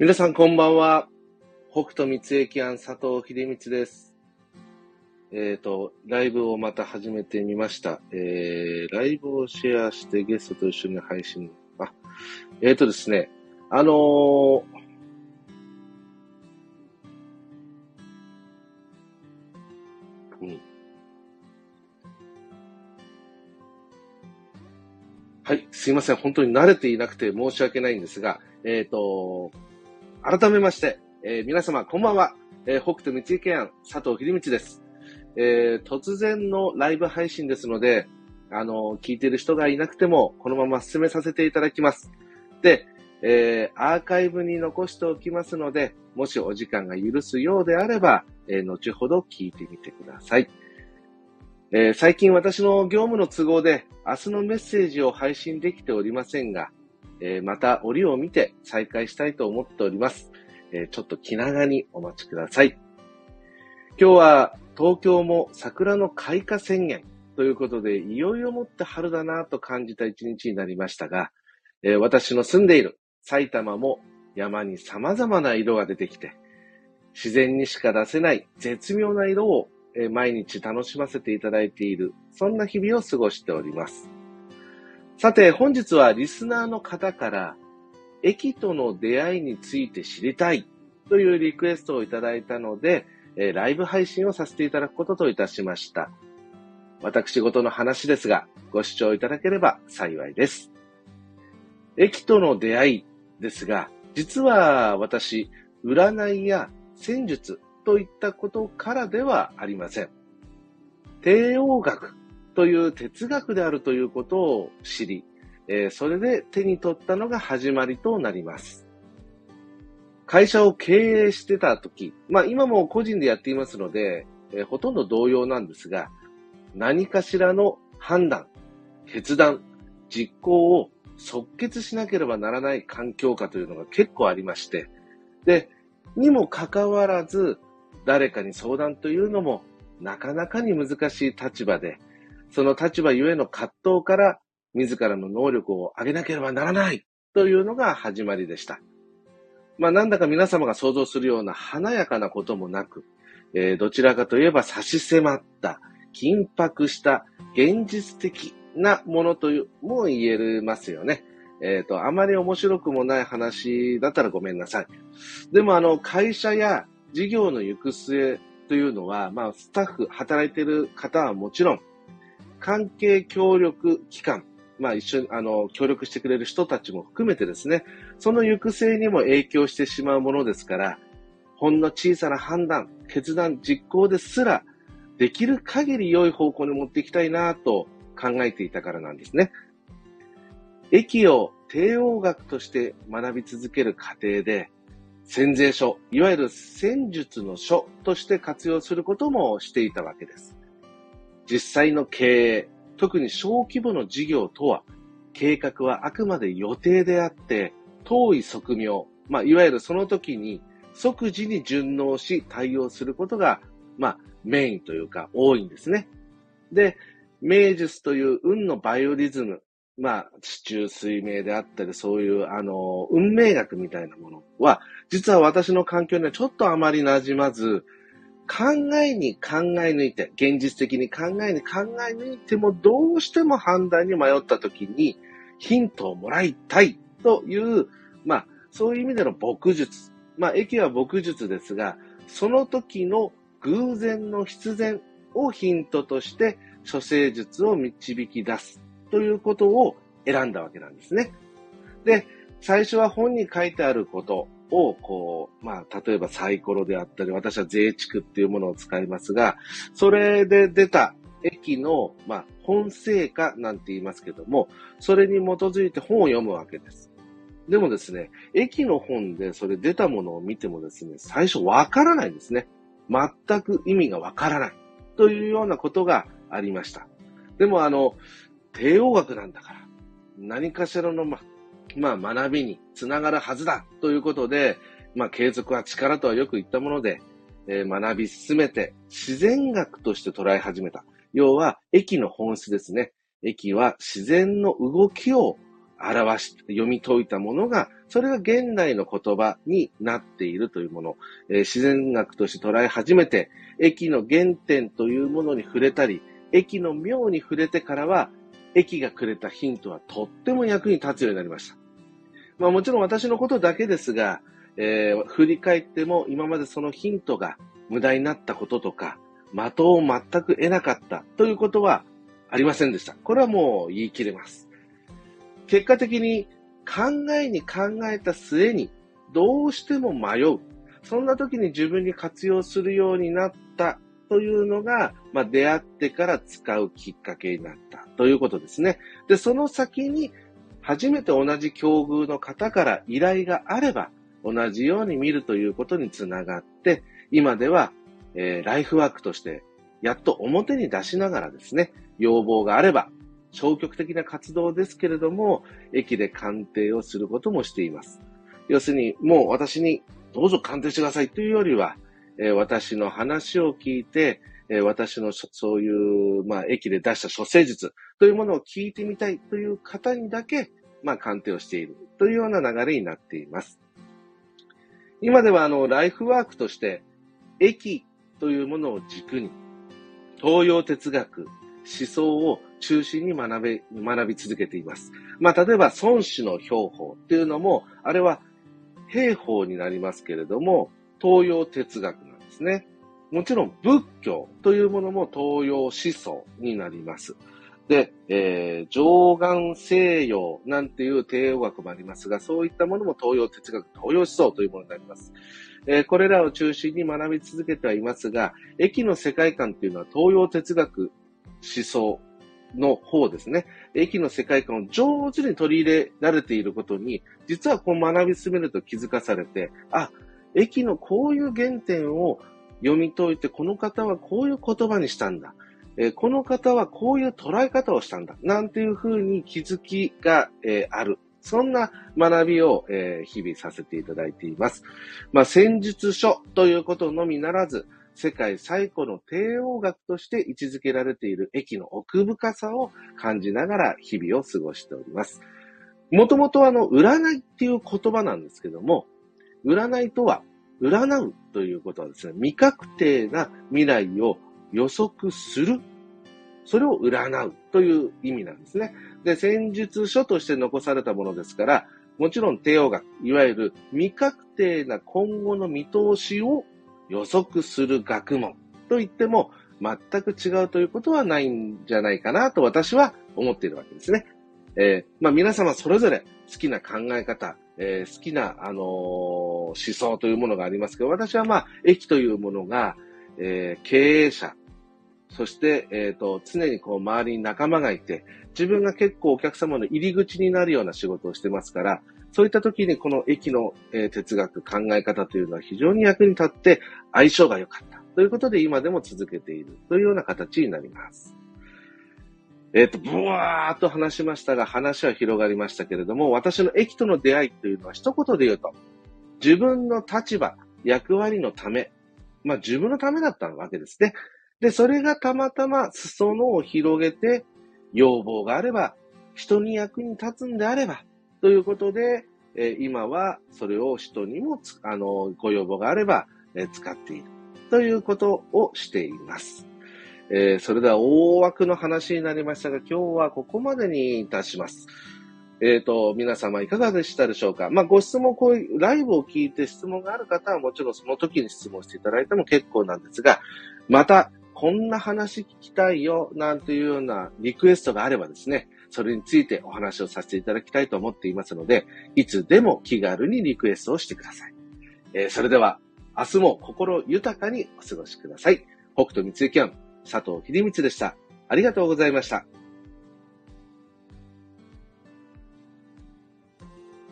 皆さんこんばんは。北斗三駅庵佐藤秀光です。えっ、と、ライブをまた始めてみました。えー、ライブをシェアしてゲストと一緒に配信。あ、えっ、とですね、あのーうん。はい、すいません。本当に慣れていなくて申し訳ないんですが、えっ、と、改めまして、えー皆様こんばんは。えー北斗道池庵佐藤秀道です。えー突然のライブ配信ですので、あの聞いてる人がいなくても、このまま進めさせていただきます。で、えーアーカイブに残しておきますので、もしお時間が許すようであれば、えー後ほど聞いてみてください。えー最近私の業務の都合で、明日のメッセージを配信できておりませんが、えーまた折を見て再開したいと思っております。えーちょっと気長にお待ちください。今日は東京も桜の開花宣言ということで、いよいよもって春だなと感じた一日になりましたが、えー私の住んでいる埼玉も山に様々な色が出てきて、自然にしか出せない絶妙な色を毎日楽しませていただいている、そんな日々を過ごしております。さて、本日はリスナーの方から、駅との出会いについて知りたいというリクエストをいただいたので、えライブ配信をさせていただくことといたしました。私事の話ですが、ご視聴いただければ幸いです。駅との出会いですが、実は私、占いや戦術といったことからではありません。帝王学という哲学であるということを知り、えそれで手に取ったのが始まりとなります。会社を経営してた時、まあ今も個人でやっていますので、えほとんど同様なんですが、何かしらの判断、決断、実行を即決しなければならない環境下というのが結構ありまして、で、にもかかわらず、誰かに相談というのもなかなかに難しい立場で、その立場ゆえの葛藤から自らの能力を上げなければならないというのが始まりでした。まあなんだか皆様が想像するような華やかなこともなく、えーどちらかといえば差し迫った、緊迫した、現実的なものという、も言えますよね。えっ、と、あまり面白くもない話だったらごめんなさい。でもあの、会社や事業の行く末というのは、まあ、スタッフ、働いている方はもちろん、関係協力機関、まあ一緒に、あの、協力してくれる人たちも含めてですね、その行く末にも影響してしまうものですから、ほんの小さな判断、決断、実行ですら、できる限り良い方向に持っていきたいなと考えていたからなんですね。駅を帝王学として学び続ける過程で、宣税書、いわゆる戦術の書として活用することもしていたわけです。実際の経営、特に小規模の事業とは、計画はあくまで予定であって、遠い側面、まあ、いわゆるその時に即時に順応し対応することが、まあ、メインというか多いんですね。で、名術という運のバイオリズム、まあ、地中水明であったり、そういう、あの、運命学みたいなものは、実は私の環境にはちょっとあまり馴染まず、考えに考え抜いて、現実的に考えに考え抜いても、どうしても判断に迷った時に、ヒントをもらいたいという、まあ、そういう意味での牧術。まあ、駅は牧術ですが、その時の偶然の必然をヒントとして、処世術を導き出すということを選んだわけなんですね。で、最初は本に書いてあることを、こう、まあ、例えばサイコロであったり、私は税畜っていうものを使いますが、それで出た駅の、まあ、本成果なんて言いますけども、それに基づいて本を読むわけです。でもですね、駅の本でそれ出たものを見てもですね、最初わからないんですね。全く意味がわからない。というようなことがありました。でもあの、帝王学なんだから、何かしらの、まあ、まあ、学びにつながるはずだということで、まあ、継続は力とはよく言ったもので、えー学び進めて自然学として捉え始めた。要は、駅の本質ですね。駅は自然の動きを表し、読み解いたものが、それが現代の言葉になっているというもの、えー、自然学として捉え始めて、駅の原点というものに触れたり、駅の妙に触れてからは、駅がくれたヒントはとっても役に立つようになりました。まあもちろん私のことだけですが、えー、振り返っても今までそのヒントが無駄になったこととか、的を全く得なかったということはありませんでした。これはもう言い切れます。結果的に考えに考えた末にどうしても迷う。そんな時に自分に活用するようになったというのが、まあ、出会ってから使うきっかけになったということですね。で、その先に初めて同じ境遇の方から依頼があれば、同じように見るということにつながって、今では、えー、ライフワークとして、やっと表に出しながらですね、要望があれば、消極的な活動ですけれども、駅で鑑定をすることもしています。要するに、もう私にどうぞ鑑定してくださいというよりは、え、私の話を聞いて、え、私のそういう、まあ、駅で出した処世術というものを聞いてみたいという方にだけ、まあ、鑑定をしているというような流れになっています。今では、あの、ライフワークとして、駅というものを軸に、東洋哲学、思想を中心に学べ、学び続けています。まあ、例えば、孫子の標法っていうのも、あれは、兵法になりますけれども、東洋哲学ですね。もちろん仏教というものも東洋思想になります。で、えー、上岸西洋なんていう帝王学もありますが、そういったものも東洋哲学、東洋思想というものになります。えー、これらを中心に学び続けてはいますが、駅の世界観っていうのは東洋哲学、思想の方ですね。駅の世界観を上手に取り入れられていることに、実はこう学び進めると気づかされて、あ、駅のこういう原点を読み解いて、この方はこういう言葉にしたんだ。えこの方はこういう捉え方をしたんだ。なんていうふうに気づきが、えある。そんな学びを、え日々させていただいています。まあ、戦術書ということのみならず、世界最古の帝王学として位置づけられている駅の奥深さを感じながら日々を過ごしております。もともとあの、占いっていう言葉なんですけども、占いとは、占うということはですね、未確定な未来を予測する。それを占うという意味なんですね。で、戦術書として残されたものですから、もちろん帝王学、いわゆる未確定な今後の見通しを予測する学問と言っても全く違うということはないんじゃないかなと私は思っているわけですね。えー、まあ皆様それぞれ好きな考え方、えー、好きな、あのー、思想というものがありますけど、私はまあ、駅というものが、えー、経営者、そして、えっ、と、常にこう、周りに仲間がいて、自分が結構お客様の入り口になるような仕事をしてますから、そういった時にこの駅の、え哲学、考え方というのは非常に役に立って相性が良かった。ということで今でも続けているというような形になります。えっ、ー、と、ブワーっと話しましたが、話は広がりましたけれども、私の駅との出会いというのは一言で言うと、自分の立場、役割のため、まあ自分のためだったわけですね。で、それがたまたま裾野を広げて、要望があれば、人に役に立つんであれば、ということで、え今はそれを人にもあの、ご要望があれば、え使っている。ということをしています。えー、それでは大枠の話になりましたが、今日はここまでにいたします。えっ、ー、と、皆様いかがでしたでしょうか？まあ、ご質問、こういうライブを聞いて質問がある方はもちろんその時に質問していただいても結構なんですが、また、こんな話聞きたいよ、なんていうようなリクエストがあればですね、それについてお話をさせていただきたいと思っていますので、いつでも気軽にリクエストをしてください。えー、それでは、明日も心豊かにお過ごしください。北斗三井キャン、佐藤秀光でした。ありがとうございました。